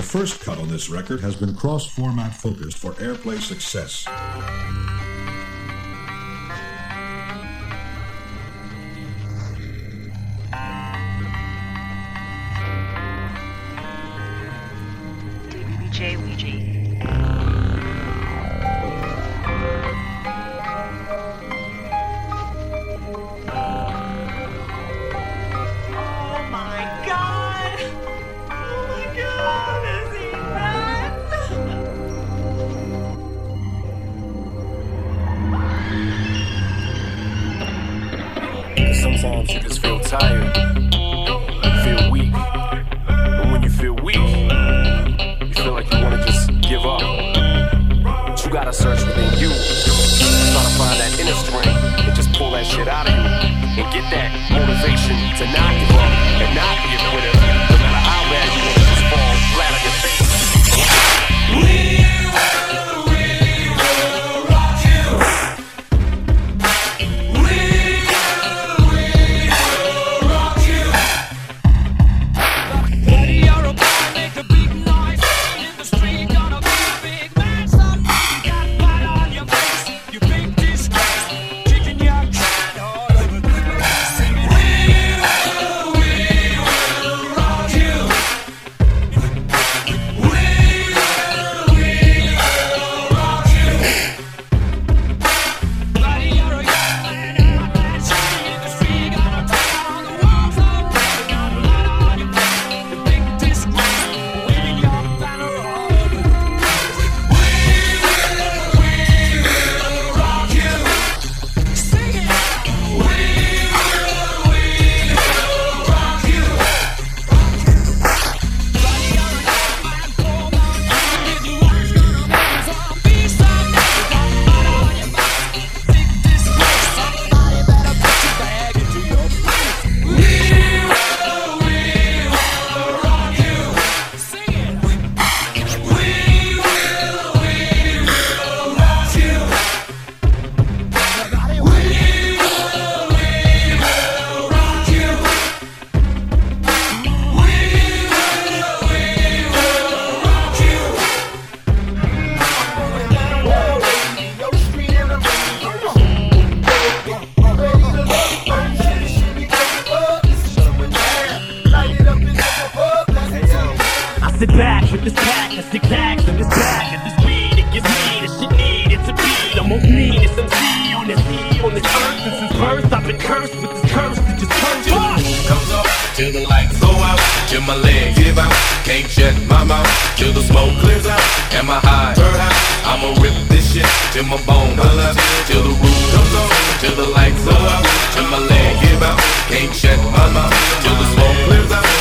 The first cut on this record has been cross format focused for airplay success. Ouija, Sometimes you just feel tired, you feel weak. And when you feel weak, you feel like you wanna just give up. But you gotta search within you. Try to find that inner strength and just pull that shit out of you. And get that motivation to not give up and not be a quitter. I sit back with this pack and stick tags in this bag at this speed it gives me the shit needed to be the most meanest MC on this on this earth since his birth. I've been cursed with this curse that just turns comes up till the lights go out, till my legs give out. Can't shut my mouth till the smoke clears out. Am I high? I'ma rip this shit till my bone color, till the roof comes on, till the lights go out, till my legs give out. Can't shut my mouth till the smoke clears out.